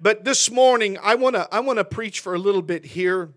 But this morning, I want to I want to preach for a little bit here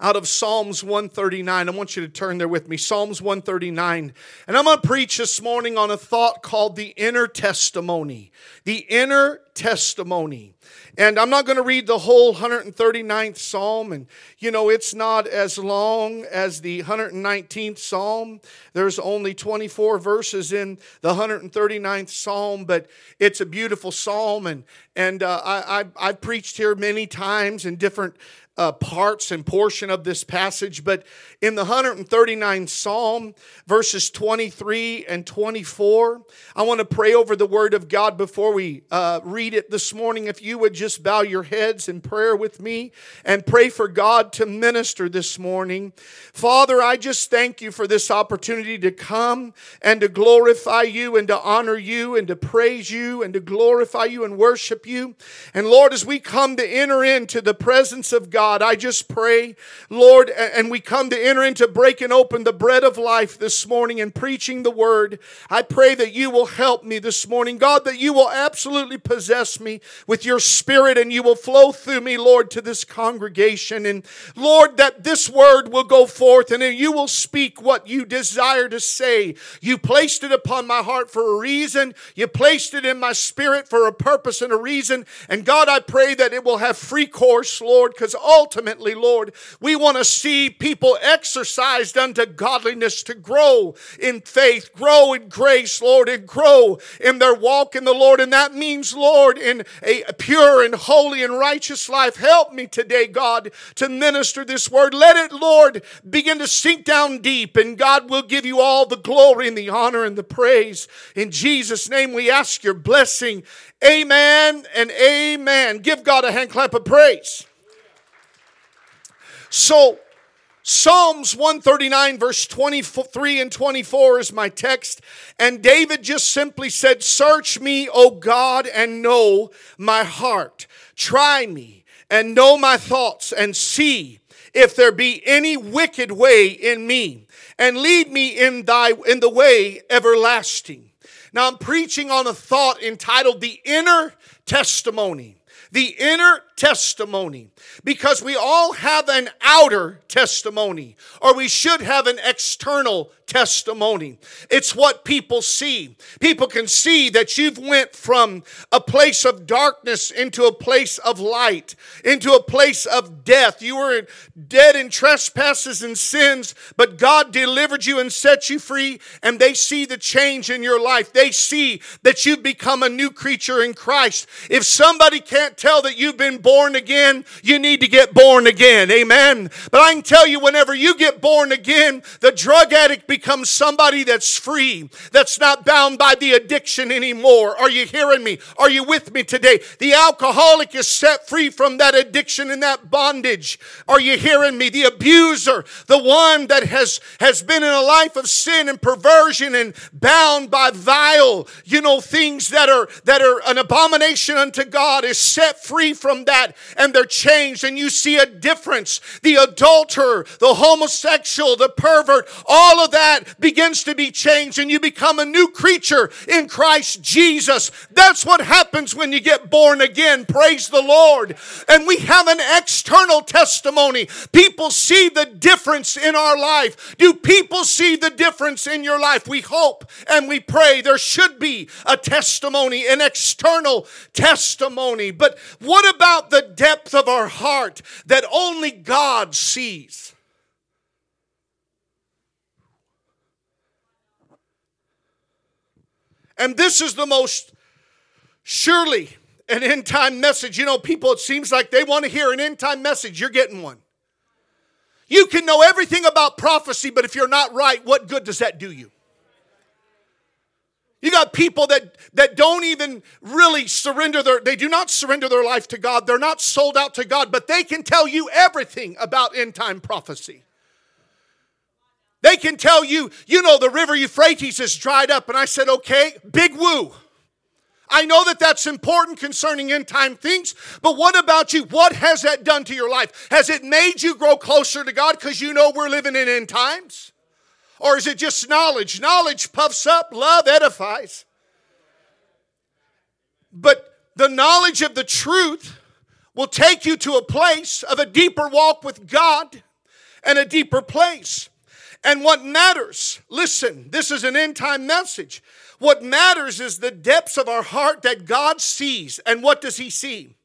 out of Psalms 139. I want you to turn there with me. Psalms 139. And I'm going to preach this morning on a thought called the inner testimony. The inner testimony. And I'm not going to read the whole 139th Psalm. And, you know, it's not as long as the 119th Psalm. There's only 24 verses in the 139th Psalm, but it's a beautiful Psalm. And, and uh, I, I, I've preached here many times in different uh, parts and portion of this passage, but in the 139th Psalm, verses 23 and 24, I want to pray over the Word of God before we uh, read it this morning. If you would just bow your heads in prayer with me and pray for God to minister this morning. Father, I just thank you for this opportunity to come and to glorify you and to honor you and to praise you and to glorify you and worship you. And Lord, as we come to enter into the presence of God, God. I just pray, Lord, and we come to enter into breaking open the bread of life this morning and preaching the word. I pray that you will help me this morning, God, that you will absolutely possess me with your spirit and you will flow through me, Lord, to this congregation. And Lord, that this word will go forth and you will speak what you desire to say. You placed it upon my heart for a reason, you placed it in my spirit for a purpose and a reason. And God, I pray that it will have free course, Lord, because ultimately, Lord, we want to see people exercised unto godliness to grow in faith, grow in grace, Lord, and grow in their walk in the Lord. And that means, Lord, in a pure and holy and righteous life. Help me today, God, to minister this word. Let it, Lord, begin to sink down deep, and God will give you all the glory and the honor and the praise. In Jesus' name, we ask your blessing. Amen and amen. Give God a hand clap of praise. So, Psalms 139, verse 23 and 24 is my text. And David just simply said, Search me, O God, and know my heart. Try me and know my thoughts, and see if there be any wicked way in me, and lead me in thy in the way everlasting. Now I'm preaching on a thought entitled The Inner Testimony. The inner testimony because we all have an outer testimony or we should have an external testimony. It's what people see. People can see that you've went from a place of darkness into a place of light into a place of death. You were dead in trespasses and sins but god delivered you and set you free and they see the change in your life. They see that you've become a new creature in christ. If somebody can't tell that you've been born again you need to get born again. Amen. But I can tell you, whenever you get born again, the drug addict becomes somebody that's free, that's not bound by the addiction anymore. Are you hearing me? Are you with me today? The alcoholic is set free from that addiction and that bondage. Are you hearing me? The abuser, the one that has, has been in a life of sin and perversion and bound by vile, you know, things that are that are an abomination unto God is set free from that and they're and you see a difference. The adulterer, the homosexual, the pervert, all of that begins to be changed and you become a new creature in Christ Jesus. That's what happens when you get born again. Praise the Lord. And we have an external testimony. People see the difference in our life. Do people see the difference in your life? We hope and we pray there should be a testimony, an external testimony. But what about the depth of our heart that only God sees. And this is the most surely an end time message. You know, people, it seems like they want to hear an end time message. You're getting one. You can know everything about prophecy, but if you're not right, what good does that do you? You got people that, that don't even really surrender their, they do not surrender their life to God. They're not sold out to God, but they can tell you everything about end time prophecy. They can tell you, you know, the river Euphrates is dried up. And I said, okay, big woo. I know that that's important concerning end time things, but what about you? What has that done to your life? Has it made you grow closer to God because you know we're living in end times? Or is it just knowledge? Knowledge puffs up, love edifies. But the knowledge of the truth will take you to a place of a deeper walk with God and a deeper place. And what matters, listen, this is an end time message. What matters is the depths of our heart that God sees. And what does He see?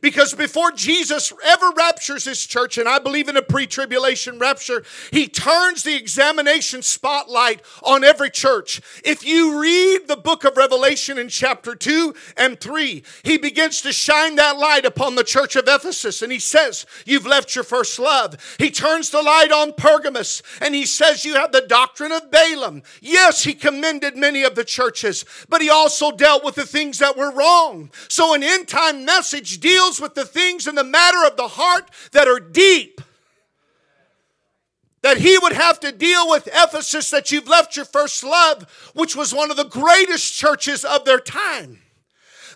Because before Jesus ever raptures his church, and I believe in a pre tribulation rapture, he turns the examination spotlight on every church. If you read the book of Revelation in chapter 2 and 3, he begins to shine that light upon the church of Ephesus, and he says, You've left your first love. He turns the light on Pergamus, and he says, You have the doctrine of Balaam. Yes, he commended many of the churches, but he also dealt with the things that were wrong. So an end time message deals deals with the things in the matter of the heart that are deep. That he would have to deal with Ephesus, that you've left your first love, which was one of the greatest churches of their time.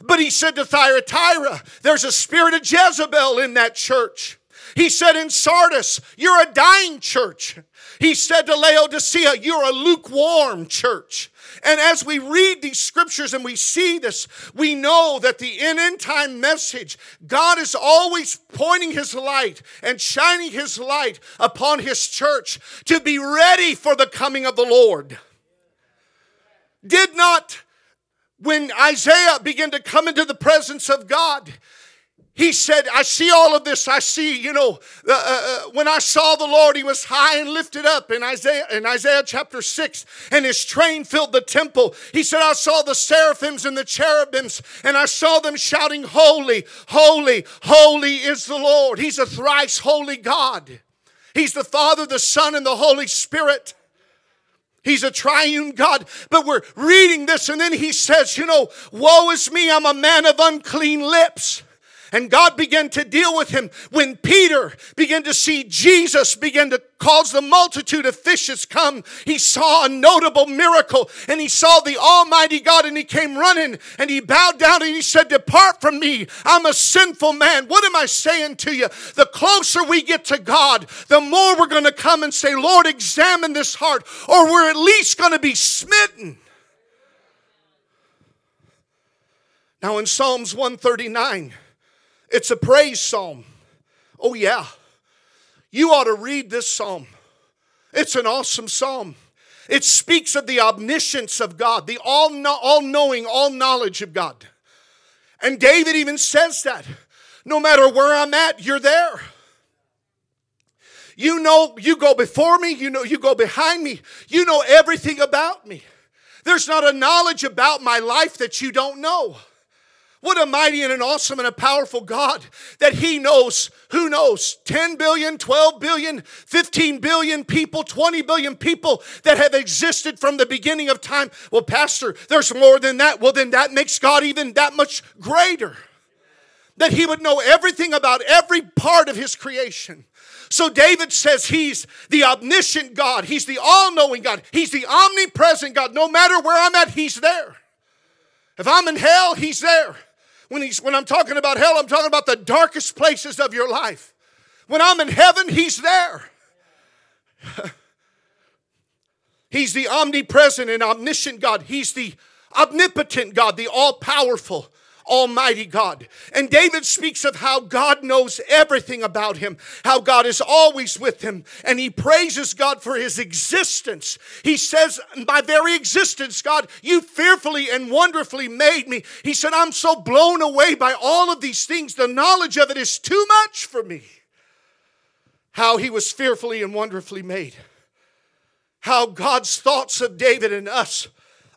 But he said to Thyatira, there's a spirit of Jezebel in that church. He said in Sardis, you're a dying church. He said to Laodicea, you're a lukewarm church. And as we read these scriptures and we see this, we know that the end time message, God is always pointing his light and shining his light upon his church to be ready for the coming of the Lord. Did not, when Isaiah began to come into the presence of God, he said, I see all of this. I see, you know, uh, uh, uh, when I saw the Lord, he was high and lifted up in Isaiah, in Isaiah chapter 6, and his train filled the temple. He said, I saw the seraphims and the cherubims, and I saw them shouting, Holy, holy, holy is the Lord. He's a thrice holy God. He's the Father, the Son, and the Holy Spirit. He's a triune God. But we're reading this, and then he says, You know, woe is me, I'm a man of unclean lips. And God began to deal with him when Peter began to see Jesus begin to cause the multitude of fishes come. He saw a notable miracle and he saw the Almighty God and he came running and he bowed down and he said, Depart from me. I'm a sinful man. What am I saying to you? The closer we get to God, the more we're going to come and say, Lord, examine this heart, or we're at least going to be smitten. Now in Psalms 139, it's a praise psalm. Oh, yeah. You ought to read this psalm. It's an awesome psalm. It speaks of the omniscience of God, the all knowing, all knowledge of God. And David even says that no matter where I'm at, you're there. You know, you go before me, you know, you go behind me, you know everything about me. There's not a knowledge about my life that you don't know. What a mighty and an awesome and a powerful God that He knows, who knows, 10 billion, 12 billion, 15 billion people, 20 billion people that have existed from the beginning of time. Well, Pastor, there's more than that. Well, then that makes God even that much greater. That He would know everything about every part of His creation. So David says he's the omniscient God, he's the all knowing God, he's the omnipresent God. No matter where I'm at, he's there. If I'm in hell, he's there. When, he's, when I'm talking about hell, I'm talking about the darkest places of your life. When I'm in heaven, He's there. he's the omnipresent and omniscient God. He's the omnipotent God, the all powerful. Almighty God. And David speaks of how God knows everything about him, how God is always with him, and he praises God for his existence. He says, My very existence, God, you fearfully and wonderfully made me. He said, I'm so blown away by all of these things. The knowledge of it is too much for me. How he was fearfully and wonderfully made. How God's thoughts of David and us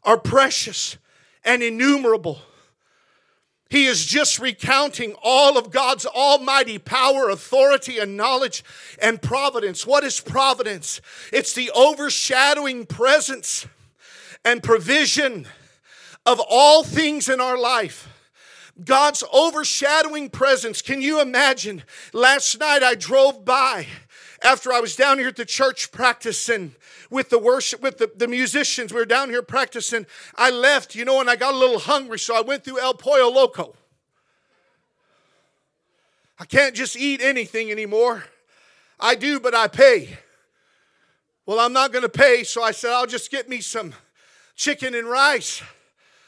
are precious and innumerable. He is just recounting all of God's almighty power, authority, and knowledge and providence. What is providence? It's the overshadowing presence and provision of all things in our life. God's overshadowing presence. Can you imagine? Last night I drove by after I was down here at the church practicing with the worship, with the, the musicians. We were down here practicing. I left, you know, and I got a little hungry, so I went through El Pollo Loco. I can't just eat anything anymore. I do, but I pay. Well, I'm not going to pay, so I said, I'll just get me some chicken and rice,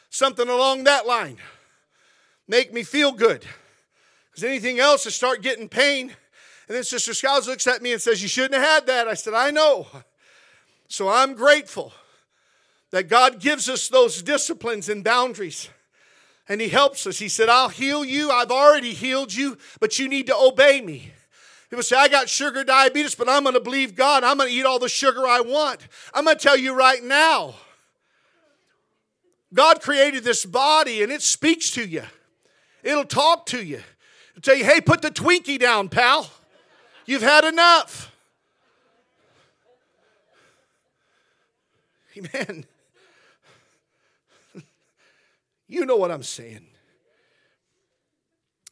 something along that line. make me feel good. Because anything else, I start getting pain. And then Sister Skiles looks at me and says, You shouldn't have had that. I said, I know. So I'm grateful that God gives us those disciplines and boundaries. And He helps us. He said, I'll heal you. I've already healed you, but you need to obey me. People say, I got sugar diabetes, but I'm going to believe God. I'm going to eat all the sugar I want. I'm going to tell you right now God created this body and it speaks to you, it'll talk to you. It'll tell you, hey, put the Twinkie down, pal. You've had enough. Amen. You know what I'm saying.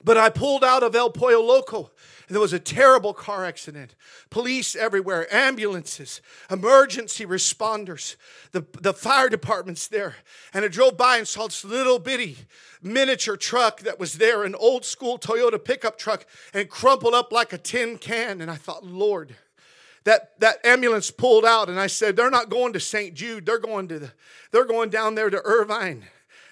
But I pulled out of El Pollo Loco there was a terrible car accident. Police everywhere, ambulances, emergency responders, the, the fire department's there. And I drove by and saw this little bitty miniature truck that was there, an old school Toyota pickup truck, and crumpled up like a tin can. And I thought, Lord, that, that ambulance pulled out, and I said, They're not going to St. Jude, they're going to the, they're going down there to Irvine.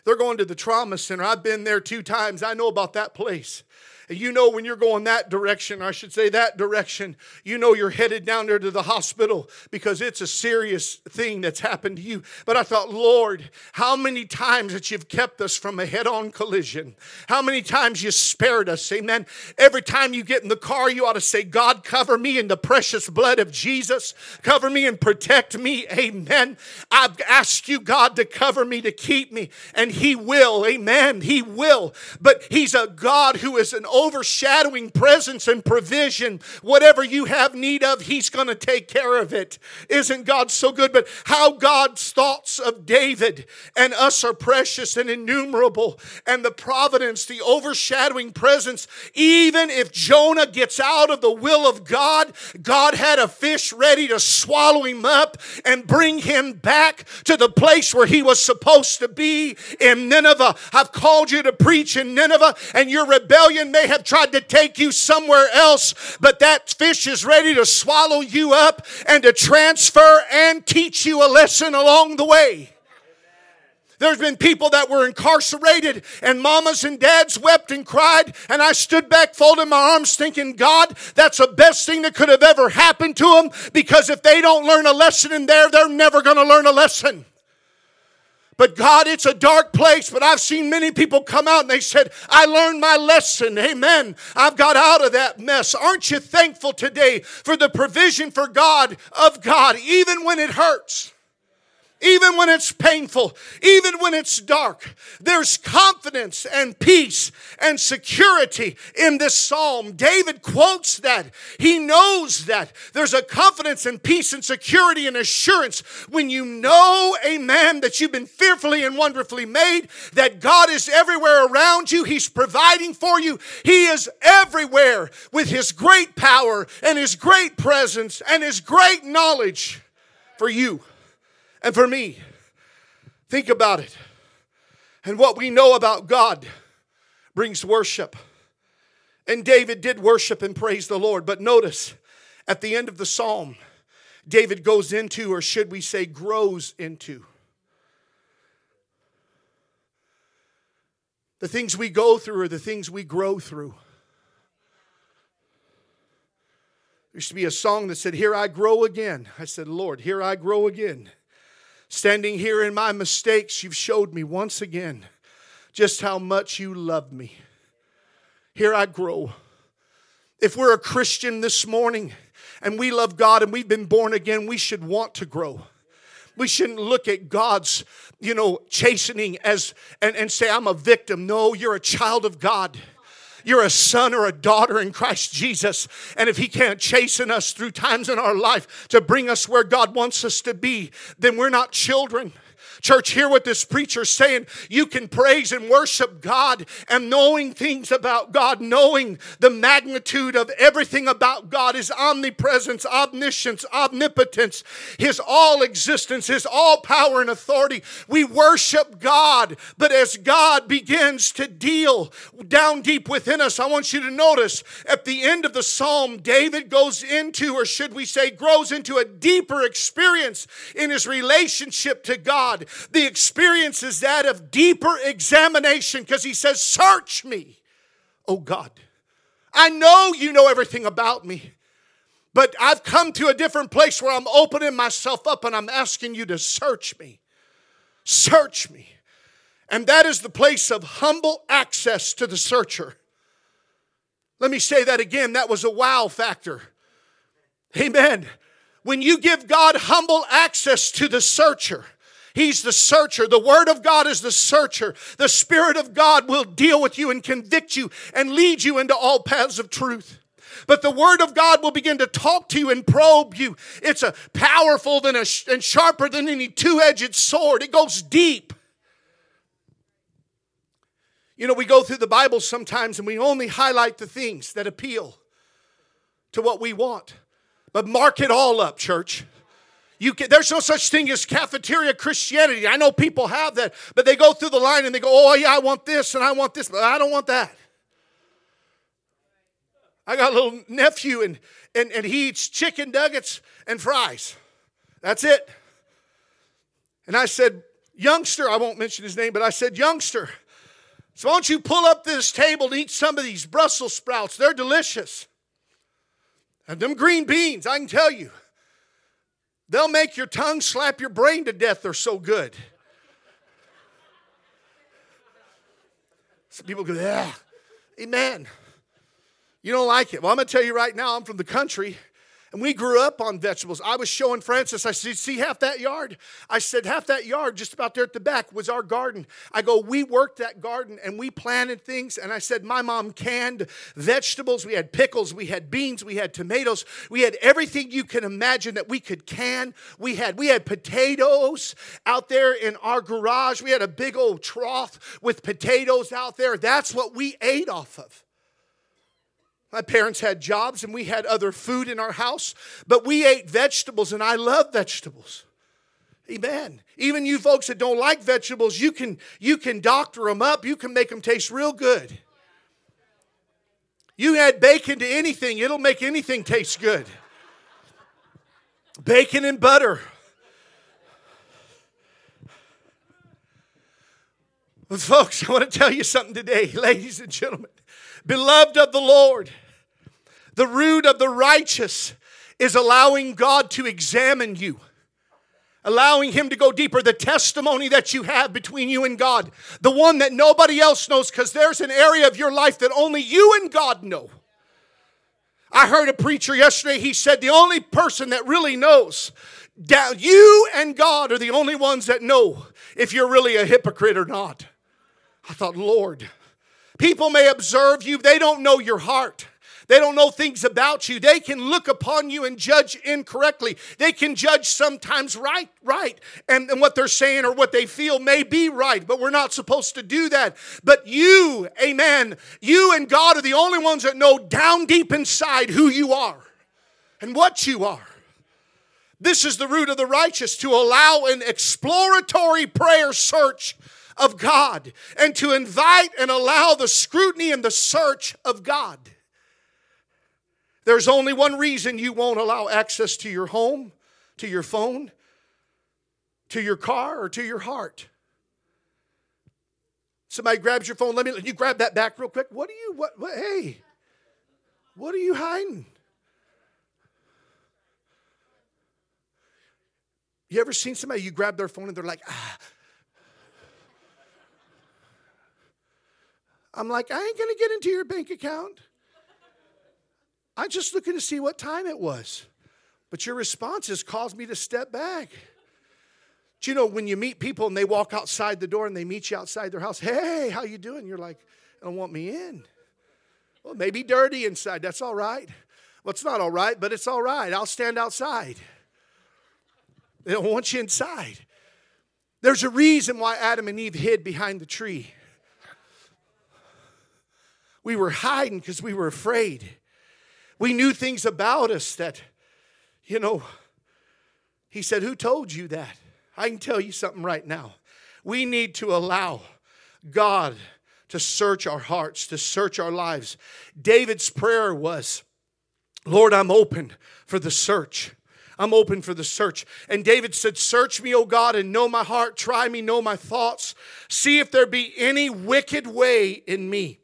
They're going to the trauma center. I've been there two times. I know about that place. You know when you're going that direction, I should say that direction, you know you're headed down there to the hospital because it's a serious thing that's happened to you. But I thought, Lord, how many times that you've kept us from a head on collision? How many times you spared us? Amen. Every time you get in the car, you ought to say, God, cover me in the precious blood of Jesus. Cover me and protect me. Amen. I've asked you, God, to cover me, to keep me, and He will. Amen. He will. But He's a God who is an overshadowing presence and provision. Whatever you have need of, He's going to take care of it. Isn't God so good? But how God's thoughts of David and us are precious and innumerable, and the providence, the overshadowing presence. Even if Jonah gets out of the will of God, God had a fish ready to swallow him up and bring him back to the place where he was supposed to be in Nineveh. I've called you to preach in Nineveh, and your rebellion may have tried to take you somewhere else, but that fish is ready to swallow you up and to transfer and teach you a lesson along the way. There's been people that were incarcerated, and mamas and dads wept and cried, and I stood back, folding my arms, thinking, God, that's the best thing that could have ever happened to them because if they don't learn a lesson in there, they're never going to learn a lesson. But God, it's a dark place. But I've seen many people come out and they said, I learned my lesson. Amen. I've got out of that mess. Aren't you thankful today for the provision for God of God, even when it hurts? Even when it's painful, even when it's dark. There's confidence and peace and security in this psalm. David quotes that. He knows that. There's a confidence and peace and security and assurance when you know, amen, that you've been fearfully and wonderfully made, that God is everywhere around you. He's providing for you. He is everywhere with His great power and His great presence and His great knowledge for you and for me. Think about it. And what we know about God brings worship. And David did worship and praise the Lord. But notice at the end of the psalm, David goes into, or should we say, grows into. The things we go through are the things we grow through. There used to be a song that said, Here I grow again. I said, Lord, here I grow again. Standing here in my mistakes, you've showed me once again just how much you love me. Here I grow. If we're a Christian this morning and we love God and we've been born again, we should want to grow. We shouldn't look at God's, you know, chastening as and, and say, I'm a victim. No, you're a child of God. You're a son or a daughter in Christ Jesus. And if He can't chasten us through times in our life to bring us where God wants us to be, then we're not children. Church, hear what this preacher's saying. You can praise and worship God and knowing things about God, knowing the magnitude of everything about God, His omnipresence, omniscience, omnipotence, His all existence, His all power and authority. We worship God, but as God begins to deal down deep within us, I want you to notice at the end of the psalm, David goes into, or should we say, grows into a deeper experience in his relationship to God The experience is that of deeper examination because He says, Search me, oh God. I know you know everything about me. But I've come to a different place where I'm opening myself up and I'm asking you to search me. Search me. And that is the place of humble access to the searcher. Let me say that again. That was a wow factor. Amen. When you give God humble access to the searcher, He's the searcher. The Word of God is the searcher. The Spirit of God will deal with you and convict you and lead you into all paths of truth. But the Word of God will begin to talk to you and probe you. It's a powerful than a, and sharper than any two-edged sword. It goes deep. You know, we go through the Bible sometimes and we only highlight the things that appeal to what we want. But mark it all up, church. Can, there's no such thing as cafeteria Christianity. I know people have that, but they go through the line and they go, "Oh yeah, I want this and I want this, but I don't want that." I got a little nephew and, and, and he eats chicken nuggets and fries. That's it. And I said, Youngster, I won't mention his name, but I said, Youngster, so why don't you pull up this table and eat some of these Brussels sprouts? They're delicious. And them green beans, I can tell you, they'll make your tongue slap your brain to death. They're so good. Some people go, yeah, amen. You don't like it. Well, I'm going to tell you right now, I'm from the country. And we grew up on vegetables. I was showing Francis, I said, see half that yard? I said, half that yard just about there at the back was our garden. I go, we worked that garden and we planted things. And I said, my mom canned vegetables. We had pickles, we had beans, we had tomatoes, we had everything you can imagine that we could can. We had we had potatoes out there in our garage. We had a big old trough with potatoes out there. That's what we ate off of. My parents had jobs and we had other food in our house, but we ate vegetables and I love vegetables. Amen. Even you folks that don't like vegetables, you can you can doctor them up. You can make them taste real good. You add bacon to anything, it'll make anything taste good. Bacon and butter. But folks, I want to tell you something today, ladies and gentlemen. Beloved of the Lord, the root of the righteous is allowing God to examine you, allowing Him to go deeper. The testimony that you have between you and God, the one that nobody else knows, because there's an area of your life that only you and God know. I heard a preacher yesterday, he said, The only person that really knows, you and God are the only ones that know if you're really a hypocrite or not. I thought, Lord, People may observe you, they don't know your heart. They don't know things about you. They can look upon you and judge incorrectly. They can judge sometimes right, right. And, and what they're saying or what they feel may be right, but we're not supposed to do that. But you, amen, you and God are the only ones that know down deep inside who you are and what you are. This is the root of the righteous to allow an exploratory prayer search of God and to invite and allow the scrutiny and the search of God. There's only one reason you won't allow access to your home, to your phone, to your car, or to your heart. Somebody grabs your phone. Let me. Let you grab that back real quick. What are you? What? what hey, what are you hiding? You ever seen somebody? You grab their phone and they're like, ah, I'm like, I ain't going to get into your bank account. I'm just looking to see what time it was. But your responses caused me to step back. Do you know when you meet people and they walk outside the door and they meet you outside their house, hey, how you doing? You're like, I don't want me in. Well, maybe dirty inside. That's all right. Well, it's not all right, but it's all right. I'll stand outside. They don't want you inside. There's a reason why Adam and Eve hid behind the tree. We were hiding because we were afraid. We knew things about us that, you know, he said, Who told you that? I can tell you something right now. We need to allow God to search our hearts, to search our lives. David's prayer was, Lord, I'm open for the search. I'm open for the search. And David said, Search me, O God, and know my heart. Try me, know my thoughts. See if there be any wicked way in me.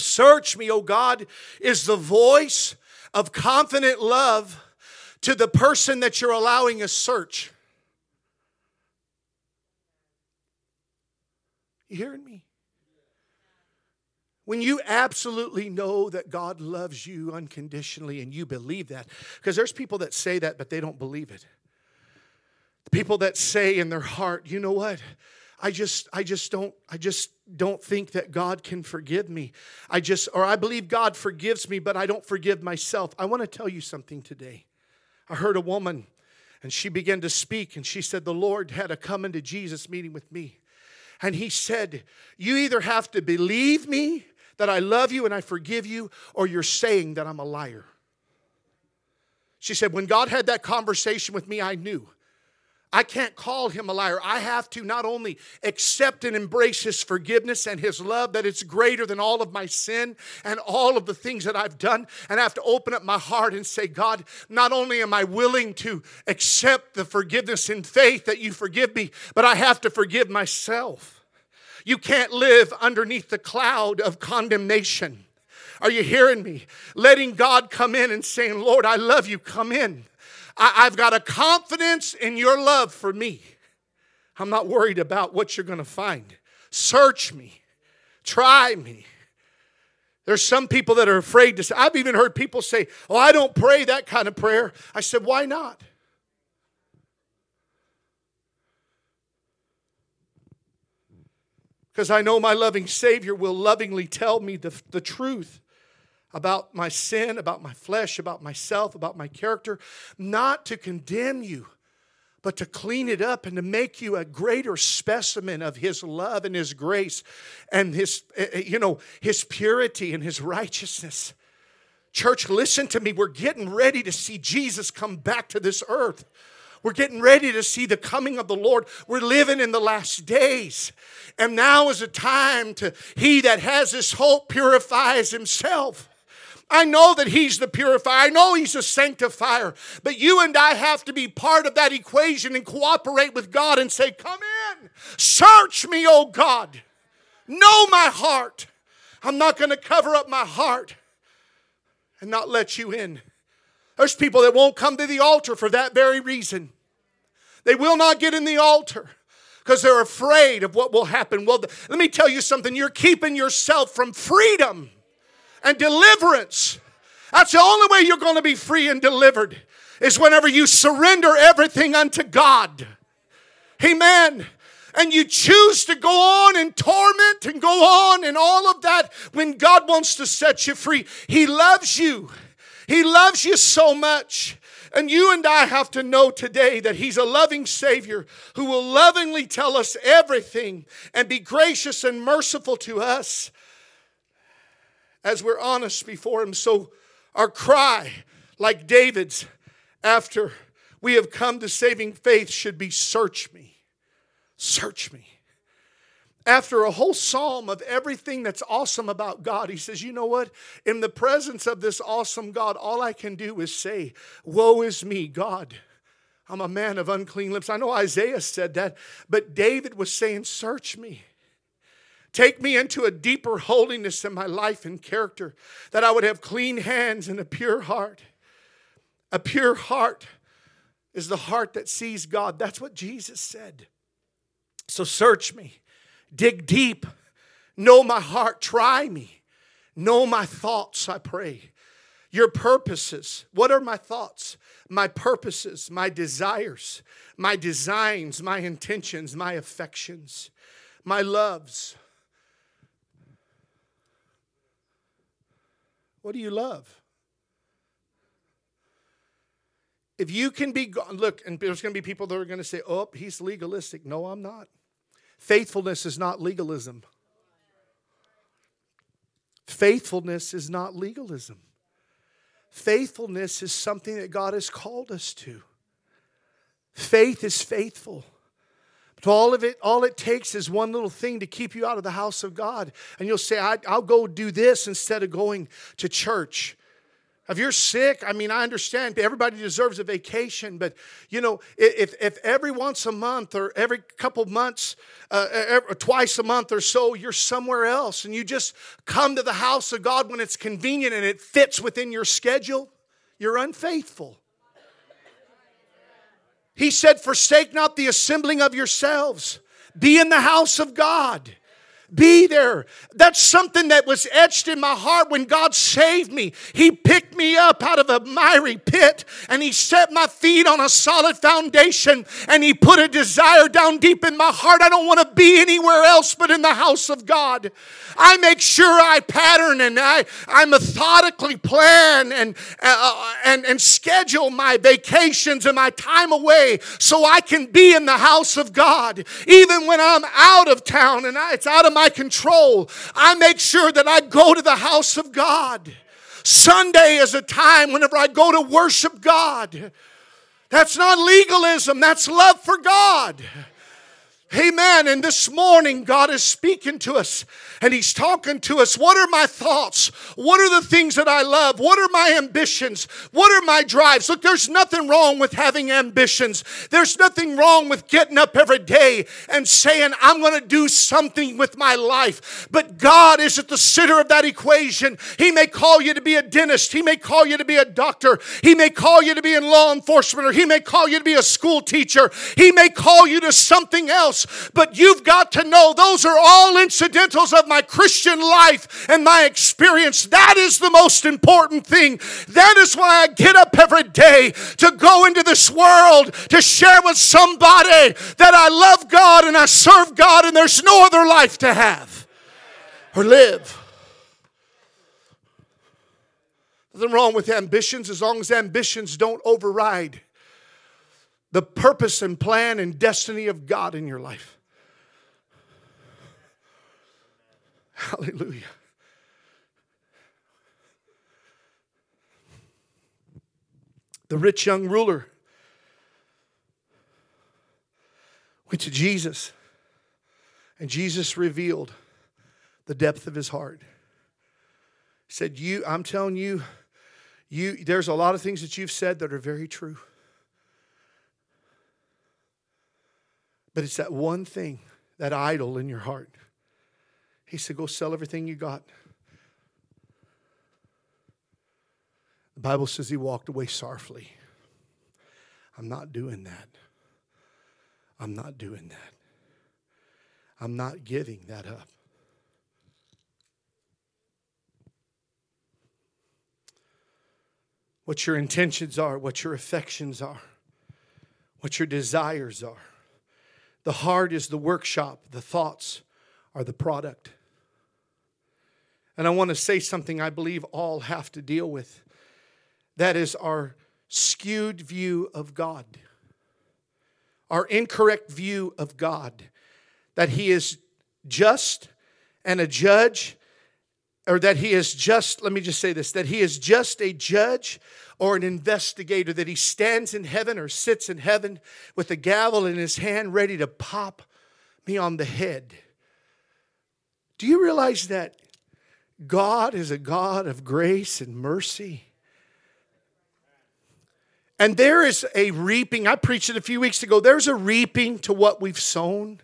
Search me, O God, is the voice of confident love to the person that you're allowing a search. You hearing me? When you absolutely know that God loves you unconditionally and you believe that, because there's people that say that, but they don't believe it. The people that say in their heart, you know what? I just, I just don't, I just don't think that God can forgive me. I just, or I believe God forgives me, but I don't forgive myself. I want to tell you something today. I heard a woman and she began to speak and she said, The Lord had a come into Jesus meeting with me. And he said, You either have to believe me that I love you and I forgive you, or you're saying that I'm a liar. She said, When God had that conversation with me, I knew. I can't call him a liar. I have to not only accept and embrace his forgiveness and his love, that it's greater than all of my sin and all of the things that I've done, and I have to open up my heart and say, God, not only am I willing to accept the forgiveness in faith that you forgive me, but I have to forgive myself. You can't live underneath the cloud of condemnation. Are you hearing me? Letting God come in and saying, Lord, I love you, come in. I, have got a confidence in your love for me. I'm not worried about what you're going to find. Search me, try me. There's some people that are afraid to say, I've even heard people say, Oh, I don't pray that kind of prayer. I said, Why not? because I know my loving Savior will lovingly tell me the, the truth about my sin, about my flesh, about myself, about my character, not to condemn you, but to clean it up and to make you a greater specimen of His love and His grace and His, eh, eh, you know, His purity and His righteousness. Church, listen to me. We're getting ready to see Jesus come back to this earth. We're getting ready to see the coming of the Lord. We're living in the last days. And now is a time to, he that has this hope purifies himself. I know that He's the purifier. I know He's a sanctifier. But you and I have to be part of that equation and cooperate with God and say, Come in, search me, oh God. Know my heart. I'm not going to cover up my heart and not let you in. There's people that won't come to the altar for that very reason. They will not get in the altar because they're afraid of what will happen. Well, let me tell you something you're keeping yourself from freedom and deliverance. That's the only way you're going to be free and delivered is whenever you surrender everything unto God. Amen. And you choose to go on in torment and go on and all of that when God wants to set you free. He loves you. He loves you so much. And you and I have to know today that He's a loving Savior who will lovingly tell us everything and be gracious and merciful to us as we're honest before Him. So, our cry, like David's, after we have come to saving faith, should be Search me. Search me after a whole psalm of everything that's awesome about God, he says, You know what? In the presence of this awesome God, all I can do is say, Woe is me, God. I'm a man of unclean lips. I know Isaiah said that, but David was saying, Search me. Take me into a deeper holiness in my life and character, that I would have clean hands and a pure heart. A pure heart is the heart that sees God. That's what Jesus said. So search me. Dig deep. Know my heart. Try me. Know my thoughts, I pray. Your purposes. What are my thoughts? My purposes, my desires, my designs, my intentions, my affections, my loves. What do you love? If you can be, look, and there's going to be people that are going to say, oh, he's legalistic. No, I'm not. Faithfulness is not legalism. Faithfulness is not legalism. Faithfulness is something that God has called us to. Faith is faithful. But all of it, all it takes is one little thing to keep you out of the house of God. And you'll say, I, will go do this instead of going to church. If you're sick, I mean, I understand everybody deserves a vacation, but you know, if, if every once a month or every couple months, uh, every, twice a month or so, you're somewhere else and you just come to the house of God when it's convenient and it fits within your schedule, you're unfaithful. He said, Forsake not the assembling of yourselves, be in the house of God be there. That's something that was etched in my heart when God saved me. He picked me up out of a miry pit and He set my feet on a solid foundation and He put a desire down deep in my heart. I don't want to be anywhere else but in the house of God. I make sure I pattern and I, I methodically plan and, uh, and, and schedule my vacations and my time away so I can be in the house of God. Even when I'm out of town and I, it's out of my control, I make sure that I go to the house of God. Sunday is a time whenever I go to worship God. That's not legalism, that's love for God. Amen. And this morning, God is speaking to us and He's talking to us. What are my thoughts? What are the things that I love? What are my ambitions? What are my drives? Look, there's nothing wrong with having ambitions. There's nothing wrong with getting up every day and saying, I'm going to do something with my life. But God is at the center of that equation. He may call you to be a dentist, He may call you to be a doctor, He may call you to be in law enforcement, or He may call you to be a school teacher, He may call you to something But you've got to know those are all incidentals of my Christian life and my experience. That is the most important thing. That is why I get up every day to go into this world to share with somebody that I love God and I serve God and there's no other life to have or live. Nothing wrong with ambitions as long as ambitions don't override the purpose and plan and destiny of God in your life. Hallelujah. The rich young ruler went to Jesus, and Jesus revealed the depth of his heart. He said, You, I'm telling you, you, there's a lot of things that you've said that are very true. But it's that one thing, that idol in your heart. He said, Go sell everything you got. The Bible says he walked away sorrowfully. I'm not doing that. I'm not doing that. I'm not giving that up. What your intentions are, what your affections are, what your desires are. The heart is the workshop, the thoughts are the product. And I want to say something I believe all have to deal with. That is our skewed view of God, our incorrect view of God, that He is just and a judge, or that He is just, let me just say this, that He is just a judge or an investigator, that he stands in heaven or sits in heaven with a gavel in his hand ready to pop me on the head. Do you realize that God is a God of grace and mercy? And there is a reaping. I preached it a few weeks ago. There's a reaping to what we've sown.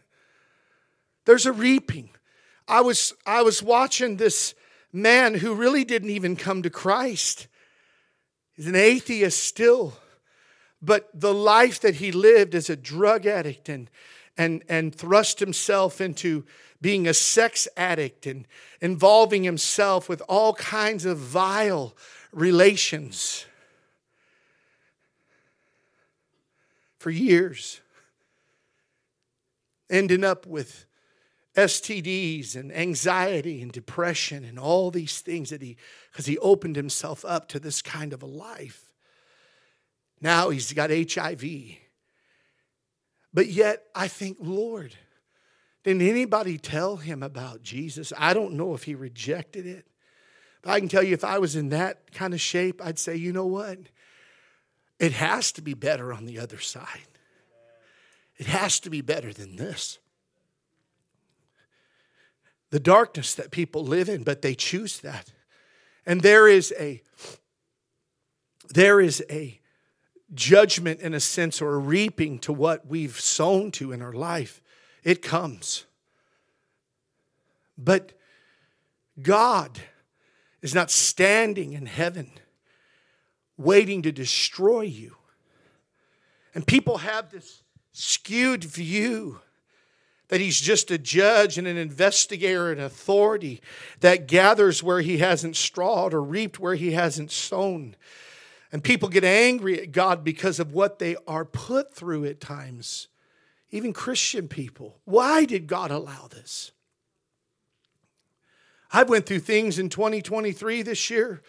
There's a reaping. I was, I was watching this man who really didn't even come to Christ. He's an atheist still. But the life that he lived as a drug addict and, and, and thrust himself into being a sex addict and involving himself with all kinds of vile relations for years, ending up with STDs and anxiety and depression and all these things that he, because he opened himself up to this kind of a life. Now he's got HIV. But yet, I think, Lord, didn't anybody tell him about Jesus? I don't know if he rejected it. But I can tell you, if I was in that kind of shape, I'd say, you know what? It has to be better on the other side. It has to be better than this the darkness that people live in, but they choose that. And there is a there is a judgment in a sense or a reaping to what we've sown to in our life. It comes. But God is not standing in heaven waiting to destroy you. And people have this skewed view that he's just a judge and an investigator and authority that gathers where he hasn't strawed or reaped where he hasn't sown. And people get angry at God because of what they are put through at times. Even Christian people. Why did God allow this? I went through things in 2023 this year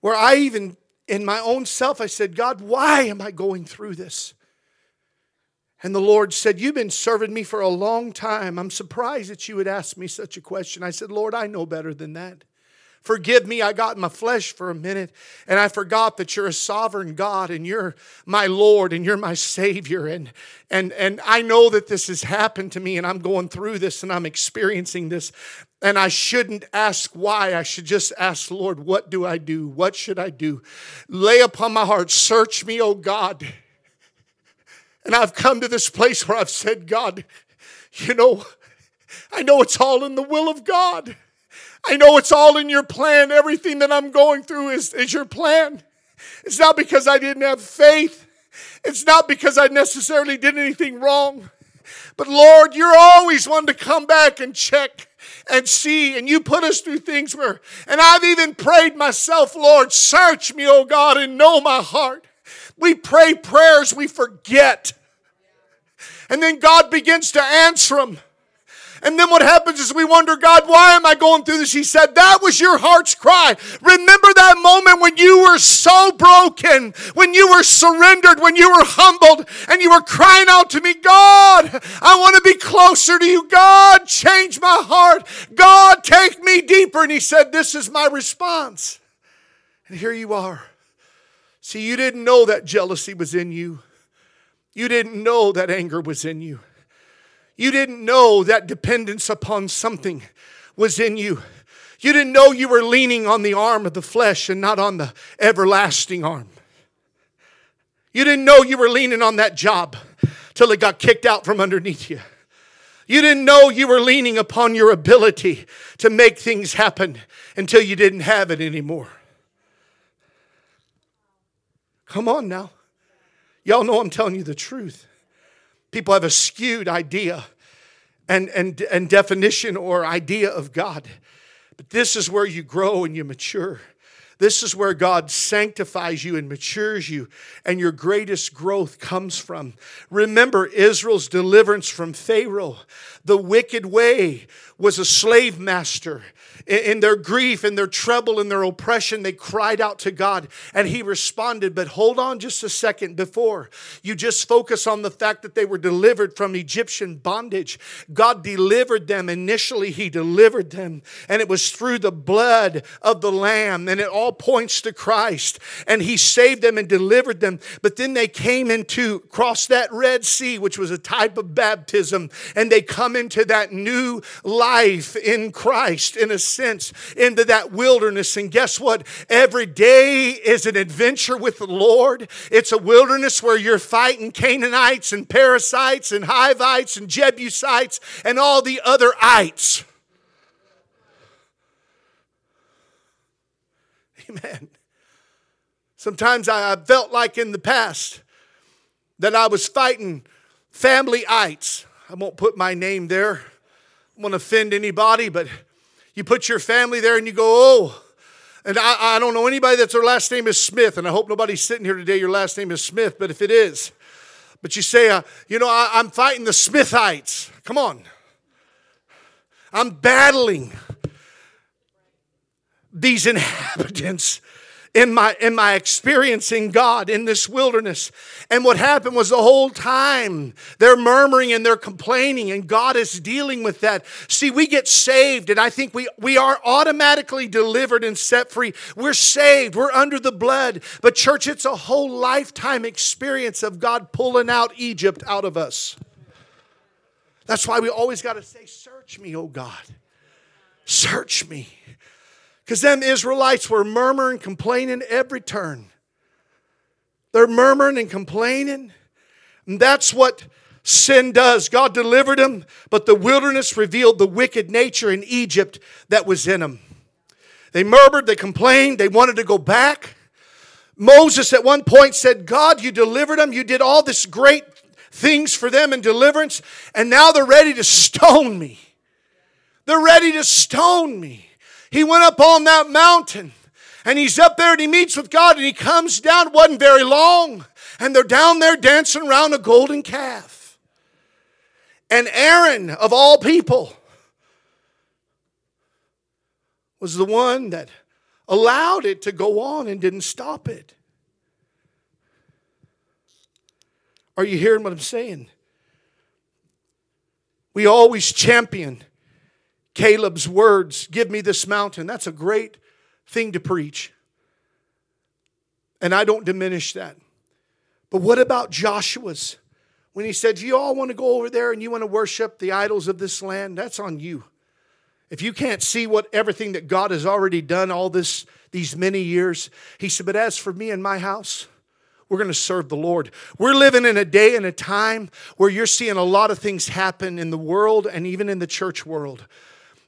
where I even, in my own self, I said, God, why am I going through this? And the Lord said, You've been serving me for a long time. I'm surprised that you would ask me such a question. I said, Lord, I know better than that. Forgive me, I got in my flesh for a minute and I forgot that you're a sovereign God and you're my Lord and you're my Savior. And, and, and I know that this has happened to me and I'm going through this and I'm experiencing this. And I shouldn't ask why. I should just ask, Lord, what do I do? What should I do? Lay upon my heart, search me, oh God. And I've come to this place where I've said, God, you know, I know it's all in the will of God. I know it's all in your plan. Everything that I'm going through is, is your plan. It's not because I didn't have faith. It's not because I necessarily did anything wrong. But Lord, you're always one to come back and check and see. And you put us through things where, and I've even prayed myself, Lord, search me, oh God, and know my heart. We pray prayers we forget. And then God begins to answer them. And then what happens is we wonder, God, why am I going through this? He said, That was your heart's cry. Remember that moment when you were so broken, when you were surrendered, when you were humbled, and you were crying out to me, God, I want to be closer to you. God, change my heart. God, take me deeper. And He said, This is my response. And here you are. See, you didn't know that jealousy was in you. You didn't know that anger was in you. You didn't know that dependence upon something was in you. You didn't know you were leaning on the arm of the flesh and not on the everlasting arm. You didn't know you were leaning on that job till it got kicked out from underneath you. You didn't know you were leaning upon your ability to make things happen until you didn't have it anymore. Come on now. Y'all know I'm telling you the truth. People have a skewed idea and, and, and definition or idea of God. But this is where you grow and you mature. This is where God sanctifies you and matures you, and your greatest growth comes from. Remember Israel's deliverance from Pharaoh. The wicked way was a slave master in their grief and their trouble and their oppression, they cried out to God and He responded. But hold on just a second before you just focus on the fact that they were delivered from Egyptian bondage. God delivered them. Initially, He delivered them, and it was through the blood of the Lamb, and it all points to Christ. And He saved them and delivered them. But then they came into, cross that Red Sea, which was a type of baptism, and they come into that new life in Christ in a sense into that wilderness. And guess what? Every day is an adventure with the Lord. It's a wilderness where you're fighting Canaanites and Perizzites and Hivites and Jebusites and all the other ites. Amen. Sometimes I felt like in the past that I was fighting family ites. I won't put my name there. I won't offend anybody, but you put your family there and you go, oh, and I, I don't know anybody that's their last name is Smith, and I hope nobody's sitting here today, your last name is Smith, but if it is, but you say, uh, you know, I, I'm fighting the Smithites. Come on. I'm battling these inhabitants in my in my experiencing God in this wilderness. And what happened was the whole time they're murmuring and they're complaining and God is dealing with that. See, we get saved and I think we we are automatically delivered and set free. We're saved. We're under the blood. But church, it's a whole lifetime experience of God pulling out Egypt out of us. That's why we always got to say, "Search me, oh God. Search me." Because them Israelites were murmuring, complaining every turn. They're murmuring and complaining. And that's what sin does. God delivered them, but the wilderness revealed the wicked nature in Egypt that was in them. They murmured, they complained, they wanted to go back. Moses at one point said, God, you delivered them, you did all this great things for them in deliverance, and now they're ready to stone me. They're ready to stone me. He went up on that mountain and he's up there and he meets with God and he comes down. It wasn't very long. And they're down there dancing around a golden calf. And Aaron, of all people, was the one that allowed it to go on and didn't stop it. Are you hearing what I'm saying? We always champion Caleb's words Give me this mountain. That's a great thing to preach. And I don't diminish that. But what about Joshua's? When he said, Do You all want to go over there and you want to worship the idols of this land? That's on you. If you can't see what everything that God has already done all this these many years, he said, But as for me and my house, we're going to serve the Lord. We're living in a day and a time where you're seeing a lot of things happen in the world and even in the church world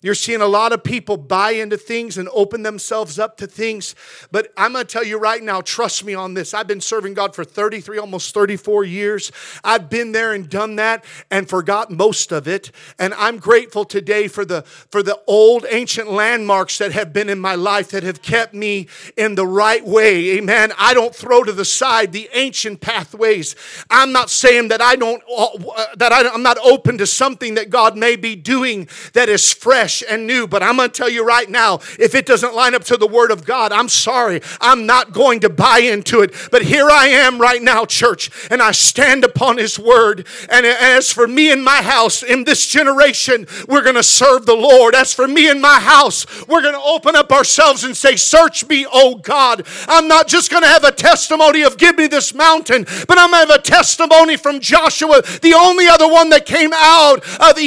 you're seeing a lot of people buy into things and open themselves up to things. But I'm going to tell you right now, trust me on this. I've been serving God for 33, almost 34 years. I've been there and done that and forgot most of it. And I'm grateful today for the, for the old ancient landmarks that have been in my life that have kept me in the right way. Amen. I don't throw to the side the ancient pathways. I'm not saying that I don't, uh, that I'm not open to something that God may be doing that is fresh fresh and new. But I'm going to tell you right now if it doesn't line up to the Word of God, I'm sorry. I'm not going to buy into it. But here I am right now, church, and I stand upon His Word. And as for me and my house in this generation, we're going to serve the Lord. As for me and my house, we're going to open up ourselves and say, Search me, oh God. I'm not just going to have a testimony of give me this mountain, but I'm going to have a testimony from Joshua, the only other one that came out of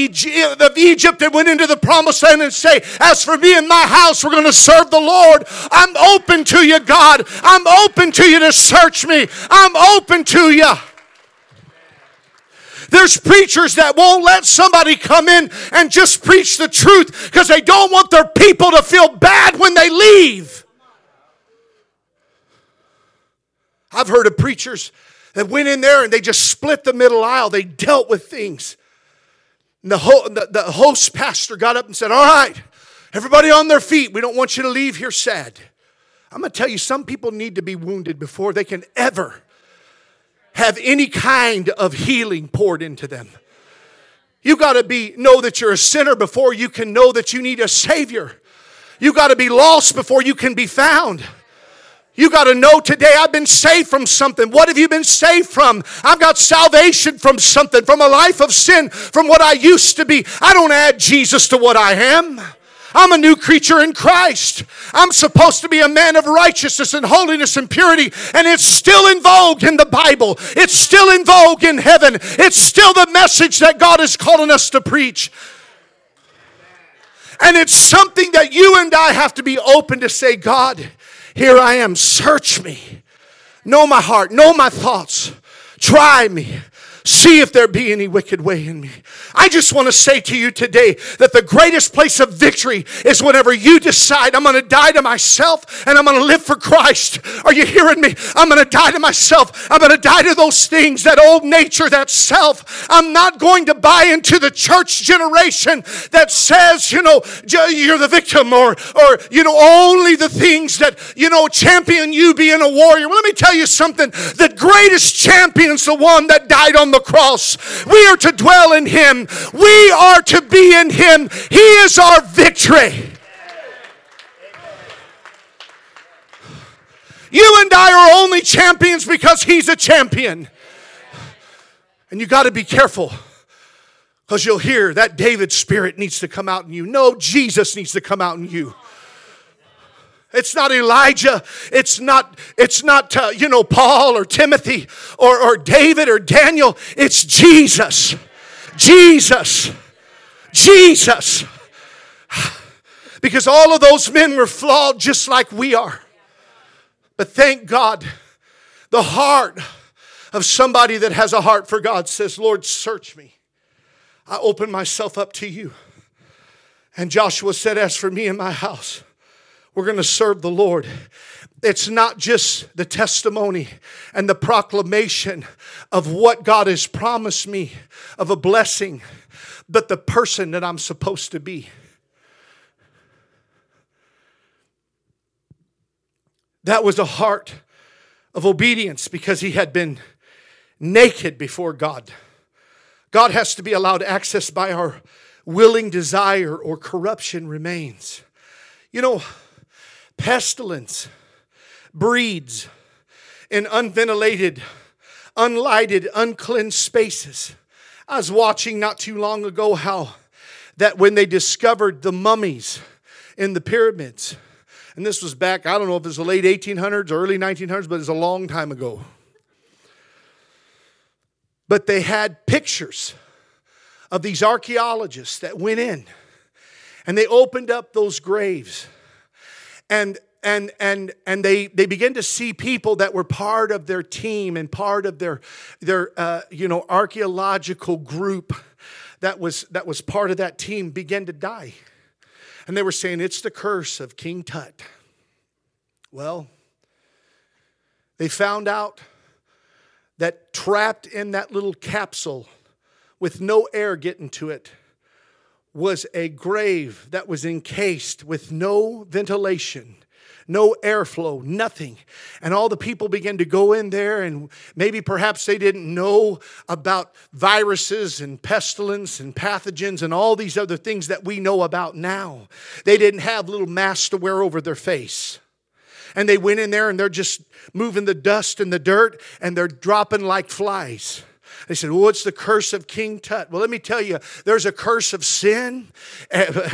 Egypt and went into the promised promised and say, As for me and my house, we're going to serve the Lord. I'm open to you, God. I'm open to you to search me. I'm open to you. There's preachers that won't let somebody come in and just preach the truth because they don't want their people to feel bad when they leave. I've heard of preachers that went in there and they just split the middle aisle. They dealt with things. And the, ho- the, the host pastor got up and said, All right, everybody on their feet. We don't want you to leave here sad. I'm going to tell you, some people need to be wounded before they can ever have any kind of healing poured into them. You got to be know that you're a sinner before you can know that you need a savior. You got to be lost before you can be found. You got to know today I've been saved from something. What have you been saved from? I've got salvation from something, from a life of sin, from what I used to be. I don't add Jesus to what I am. I'm a new creature in Christ. I'm supposed to be a man of righteousness and holiness and purity, and it's still in vogue in the Bible. It's still in vogue in heaven. It's still the message that God is calling us to preach. And it's something that you and I have to be open to say, God, here I am. Search me. Know my heart. Know my thoughts. Try me. See if there be any wicked way in me. I just want to say to you today that the greatest place of victory is whenever you decide, I'm going to die to myself and I'm going to live for Christ. Are you hearing me? I'm going to die to myself. I'm going to die to those things, that old nature, that self. I'm not going to buy into the church generation that says, you know, you're the victim or, or, you know, only the things that, you know, champion you being a warrior. Well, let me tell you something. The greatest champion's the one that died on the cross. We are to dwell in Him, we are to be in Him. He is our victory. You and I are only champions because He's a champion. And you got to be careful because you'll hear that David spirit needs to come out in you. No, Jesus needs to come out in you. It's not Elijah. It's not, it's not uh, you know, Paul or Timothy or, or David or Daniel. It's Jesus. Jesus. Jesus. Because all of those men were flawed just like we are. But thank God The heart of somebody that has a heart for God says, Lord, search me. I open myself up to you. And Joshua said, As for me and my house, we're going to serve the Lord. It's not just the testimony and the proclamation of what God has promised me of a blessing, but the person that I'm supposed to be. That was a heart of obedience because he had been naked before God. God has to be allowed access by our willing desire or corruption remains. You know, pestilence breeds in unventilated, unlighted, uncleansed spaces. I was watching not too long ago how that when they discovered the mummies in the pyramids, and this was back, I don't know if it was the late 1800s or early 1900s, but it's a long time ago. But they had pictures of these archaeologists that went in and they opened up those graves and and and and they they began to see people that were part of their team and part of their their uh, you know archaeological group that was that was part of that team begin to die. And they were saying it's the curse of king tut. Well they found out that trapped in that little capsule with no air getting to it was a grave that was encased with no ventilation no airflow, nothing. And all the people began to go in there, and maybe perhaps they didn't know about viruses and pestilence and pathogens and all these other things that we know about now. They didn't have little masks to wear over their face and they went in there and they're just moving the dust and the dirt and they're dropping like flies. They said, Well, what's the curse of King Tut? Well, let me tell you, there's a curse of sin.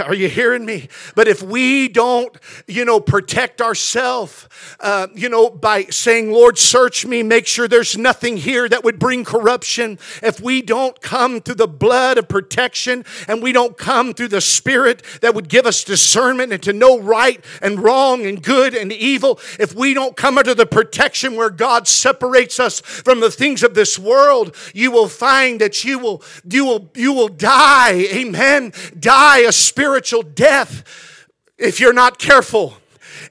Are you hearing me? But if we don't, you know, protect ourselves, uh, you know, by saying, Lord, search me, make sure there's nothing here that would bring corruption, if we don't come through the blood of protection and we don't come through the Spirit that would give us discernment and to know right and wrong and good and evil, if we don't come under the protection where God separates us from the things of this world, you will find that you will, you will, you will die, amen, die a spiritual death if you're not careful.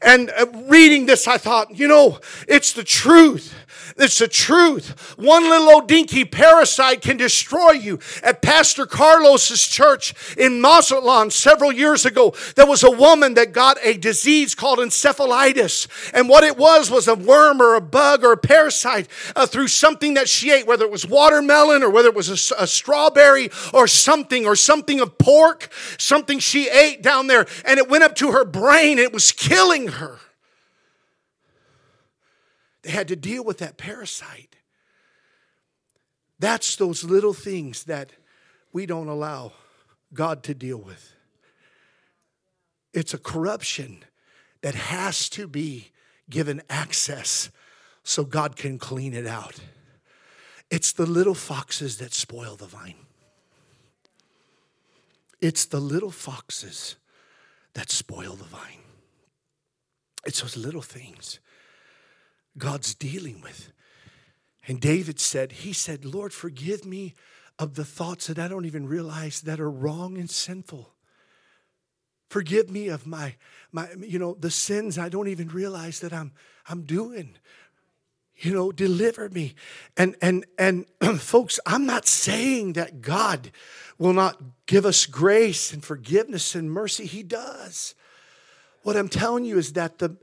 And uh, reading this, I thought, you know, it's the truth. It's the truth. One little old dinky parasite can destroy you. At Pastor Carlos's church in Mazatlan several years ago, there was a woman that got a disease called encephalitis. And what it was was a worm or a bug or a parasite uh, through something that she ate, whether it was watermelon or whether it was a, a strawberry or something or something of pork, something she ate down there. And it went up to her brain. It was killing her. They had to deal with that parasite. That's those little things that we don't allow God to deal with. It's a corruption that has to be given access so God can clean it out. It's the little foxes that spoil the vine. It's the little foxes that spoil the vine. It's those little things. God's dealing with. And David said, He said, Lord, forgive me of the thoughts that I don't even realize that are wrong and sinful. Forgive me of my, my you know, the sins I don't even realize that I'm, I'm doing. You know, deliver me. And and and folks, I'm not saying that God will not give us grace and forgiveness and mercy. He does. What I'm telling you is that the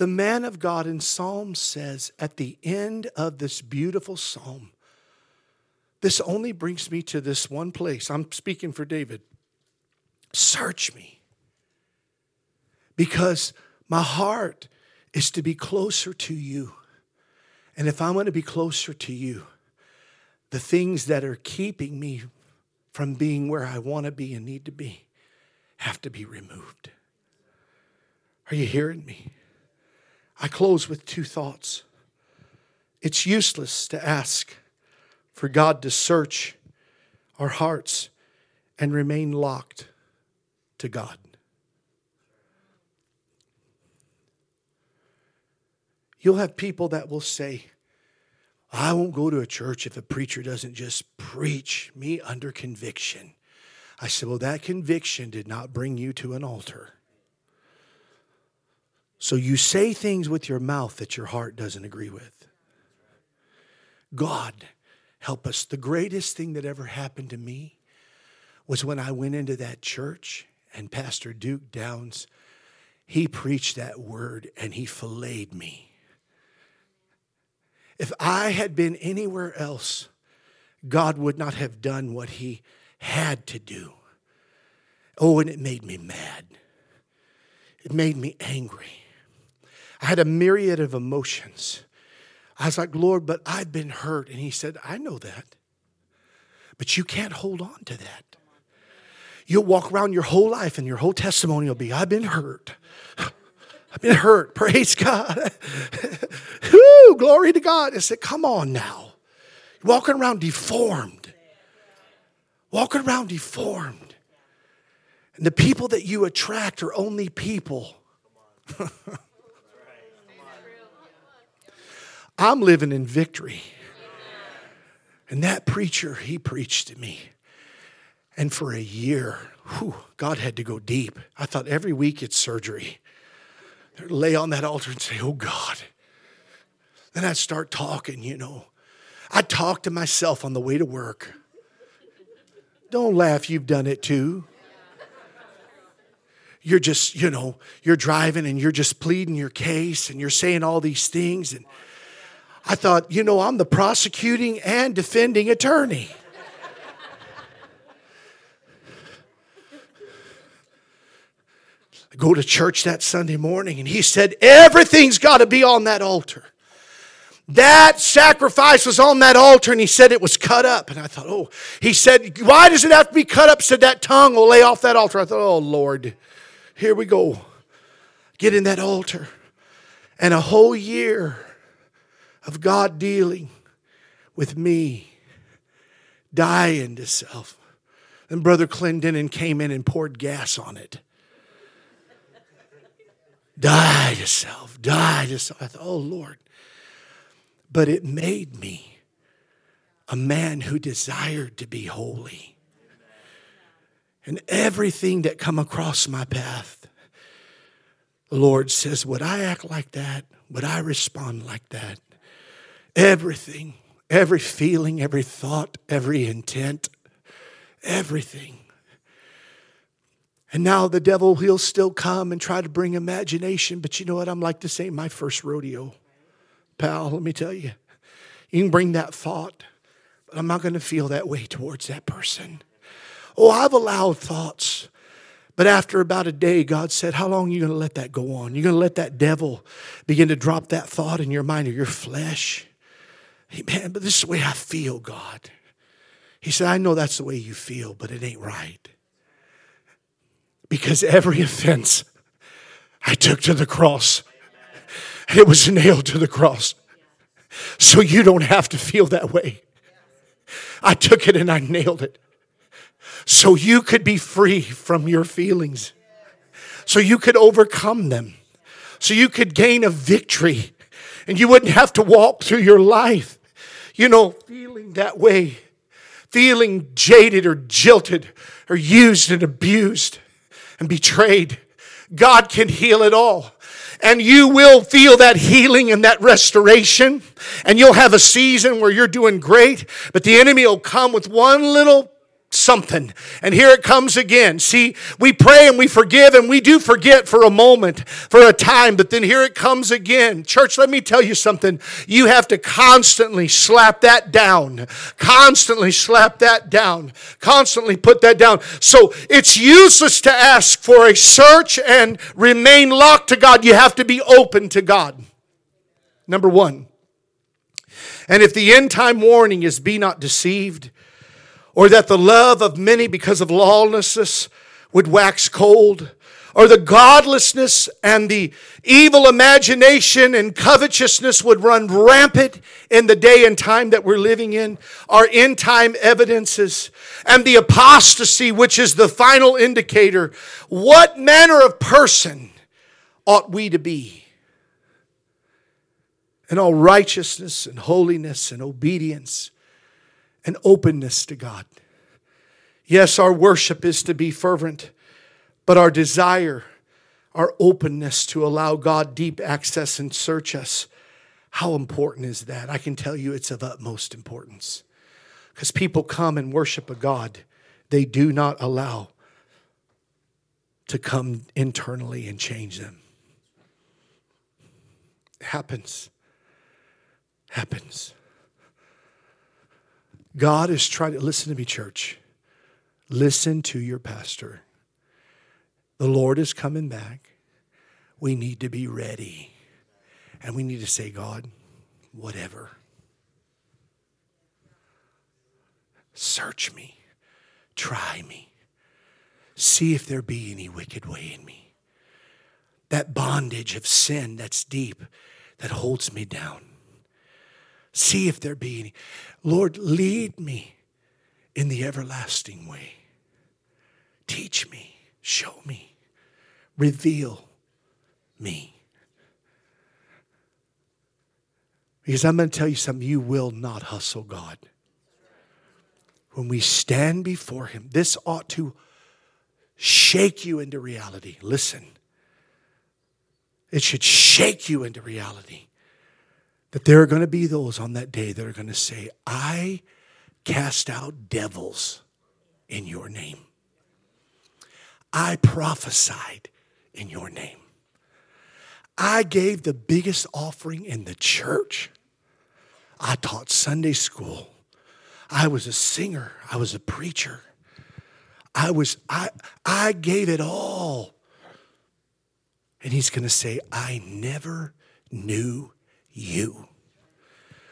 the man of God in Psalm says at the end of this beautiful psalm, this only brings me to this one place. I'm speaking for David. Search me. Because my heart is to be closer to you. And if I'm going to be closer to you, the things that are keeping me from being where I want to be and need to be have to be removed. Are you hearing me? I close with two thoughts. It's useless to ask for God to search our hearts and remain locked to God. You'll have people that will say, I won't go to a church if a preacher doesn't just preach me under conviction. I said, Well, that conviction did not bring you to an altar. So you say things with your mouth that your heart doesn't agree with. God, help us. The greatest thing that ever happened to me was when I went into that church and Pastor Duke Downs, he preached that word and he filleted me. If I had been anywhere else, God would not have done what he had to do. Oh, and it made me mad. It made me angry. I had a myriad of emotions. I was like, Lord, but I've been hurt. And he said, I know that. But you can't hold on to that. You'll walk around your whole life and your whole testimony will be, I've been hurt. I've been hurt. Praise God. Woo, glory to God. I said, come on now. Walking around deformed. Walking around deformed. And the people that you attract are only people. I'm living in victory. And that preacher, he preached to me. And for a year, whew, God had to go deep. I thought every week it's surgery. I'd lay on that altar and say, Oh God. Then I'd start talking, you know. I'd talk to myself on the way to work. Don't laugh, you've done it too. You're just, you know, you're driving and you're just pleading your case and you're saying all these things. And I thought, you know, I'm the prosecuting and defending attorney. I go to church that Sunday morning and he said, Everything's got to be on that altar. That sacrifice was on that altar and he said it was cut up. And I thought, oh, he said, why does it have to be cut up? Said that tongue will lay off that altar. I thought, oh, Lord, here we go. Get in that altar. And a whole year of God dealing with me, dying to self. And Brother Clendenin came in and poured gas on it. die to self, die to self. I thought, oh Lord. But it made me a man who desired to be holy. And everything that come across my path, the Lord says, Would I act like that? Would I respond like that? Everything, every feeling, every thought, every intent, everything. And now the devil, he'll still come and try to bring imagination. But you know what? I'm like to say, my first rodeo. Pal, let me tell you, you can bring that thought, but I'm not going to feel that way towards that person. Oh, I've allowed thoughts. But after about a day, God said, How long are you going to let that go on? You're going to let that devil begin to drop that thought in your mind or your flesh? Hey, man, but this is the way I feel, God. He said, I know that's the way you feel, but it ain't right. Because every offense I took to the cross, and it was nailed to the cross. So you don't have to feel that way. I took it and I nailed it. So you could be free from your feelings. So you could overcome them. So you could gain a victory and you wouldn't have to walk through your life you know, feeling that way, feeling jaded or jilted or used and abused and betrayed. God can heal it all. And you will feel that healing and that restoration. And you'll have a season where you're doing great, but the enemy will come with one little something. And here it comes again. See, we pray and we forgive and we do forget for a moment, for a time, but then here it comes again. Church, let me tell you something. You have to constantly slap that down. Constantly slap that down. Constantly put that down. So it's useless to ask for a search and remain locked to God. You have to be open to God. Number one. And if the end time warning is be not deceived, or that the love of many because of lawlessness would wax cold, or the godlessness and the evil imagination and covetousness would run rampant in the day and time that we're living in, are end time evidences, and the apostasy, which is the final indicator. What manner of person ought we to be? In all righteousness and holiness and obedience and openness to God. Yes, our worship is to be fervent, but our desire, our openness to allow God deep access and search us, how important is that? I can tell you it's of utmost importance. Because people come and worship a God they do not allow to come internally and change them. It happens. Happens. God is trying to listen to me, church. Listen to your pastor. The Lord is coming back. We need to be ready. And we need to say, God, whatever. Search me. Try me. See if there be any wicked way in me. That bondage of sin that's deep, that holds me down. See if there be any. Lord, lead me in the everlasting way. Teach me, show me, reveal me. Because I'm going to tell you something, you will not hustle God when we stand before Him, this ought to shake you into reality. Listen, it should shake you into reality that there are going to be those on that day that are going to say, I cast out devils in your name. I prophesied in your name. I gave the biggest offering in the church. I taught Sunday school. I was a singer, I was a preacher. I was I I gave it all. And he's going to say, "I never knew you."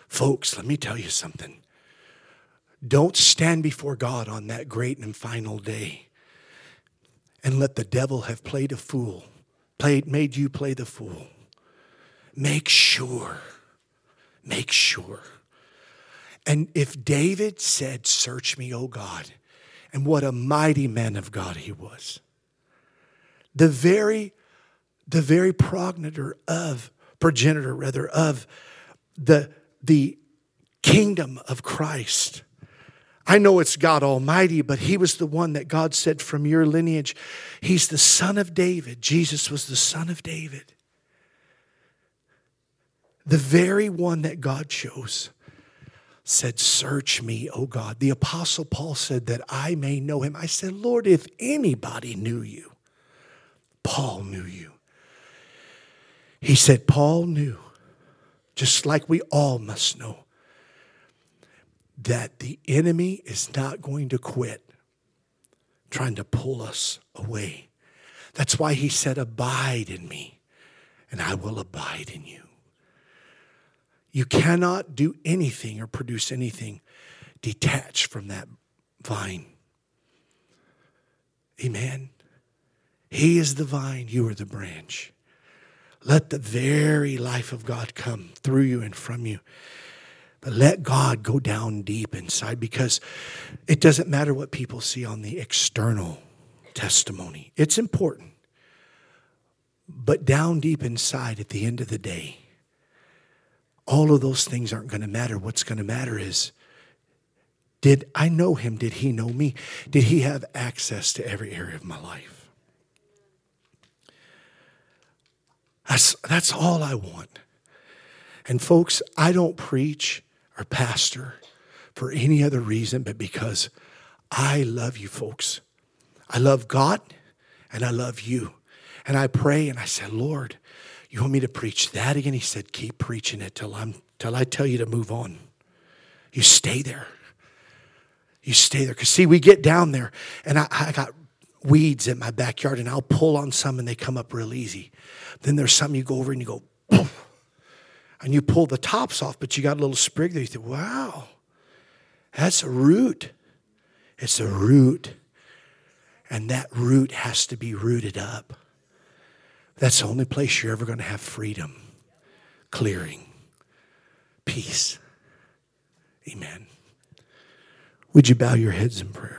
Folks, let me tell you something. Don't stand before God on that great and final day and let the devil have played a fool, played, made you play the fool. Make sure, make sure and if David said, Search me, O God, and what a mighty man of God he was, the very, the very progenitor of, progenitor rather, of the, the kingdom of Christ. I know it's God Almighty, but He was the one that God said from your lineage, He's the son of David. Jesus was the son of David. The very one that God chose said, Search me, O God. The Apostle Paul said, That I may know him. I said, Lord, if anybody knew you, Paul knew you. He said, Paul knew, just like we all must know, that the enemy is not going to quit trying to pull us away. That's why he said, Abide in me, and I will abide in you. You cannot do anything or produce anything detached from that vine. Amen. He is the vine, you are the branch. Let the very life of God come through you and from you. But let God go down deep inside because it doesn't matter what people see on the external testimony. It's important. But down deep inside at the end of the day, all of those things aren't going to matter. What's going to matter is did I know him? Did he know me? Did he have access to every area of my life? That's, that's all I want. And folks, I don't preach or pastor for any other reason but because I love you folks. I love God and I love you. And I pray and I say, Lord, you want me to preach that again? He said, Keep preaching it till, I'm, till I tell you to move on. You stay there. You stay there. Because, see, we get down there, and I, I got weeds in my backyard, and I'll pull on some, and they come up real easy. Then there's some you go over and you go, Poof, and you pull the tops off, but you got a little sprig there. You think, wow, that's a root. It's a root. And that root has to be rooted up. That's the only place you're ever going to have freedom, clearing, peace. Amen. Would you bow your heads in prayer?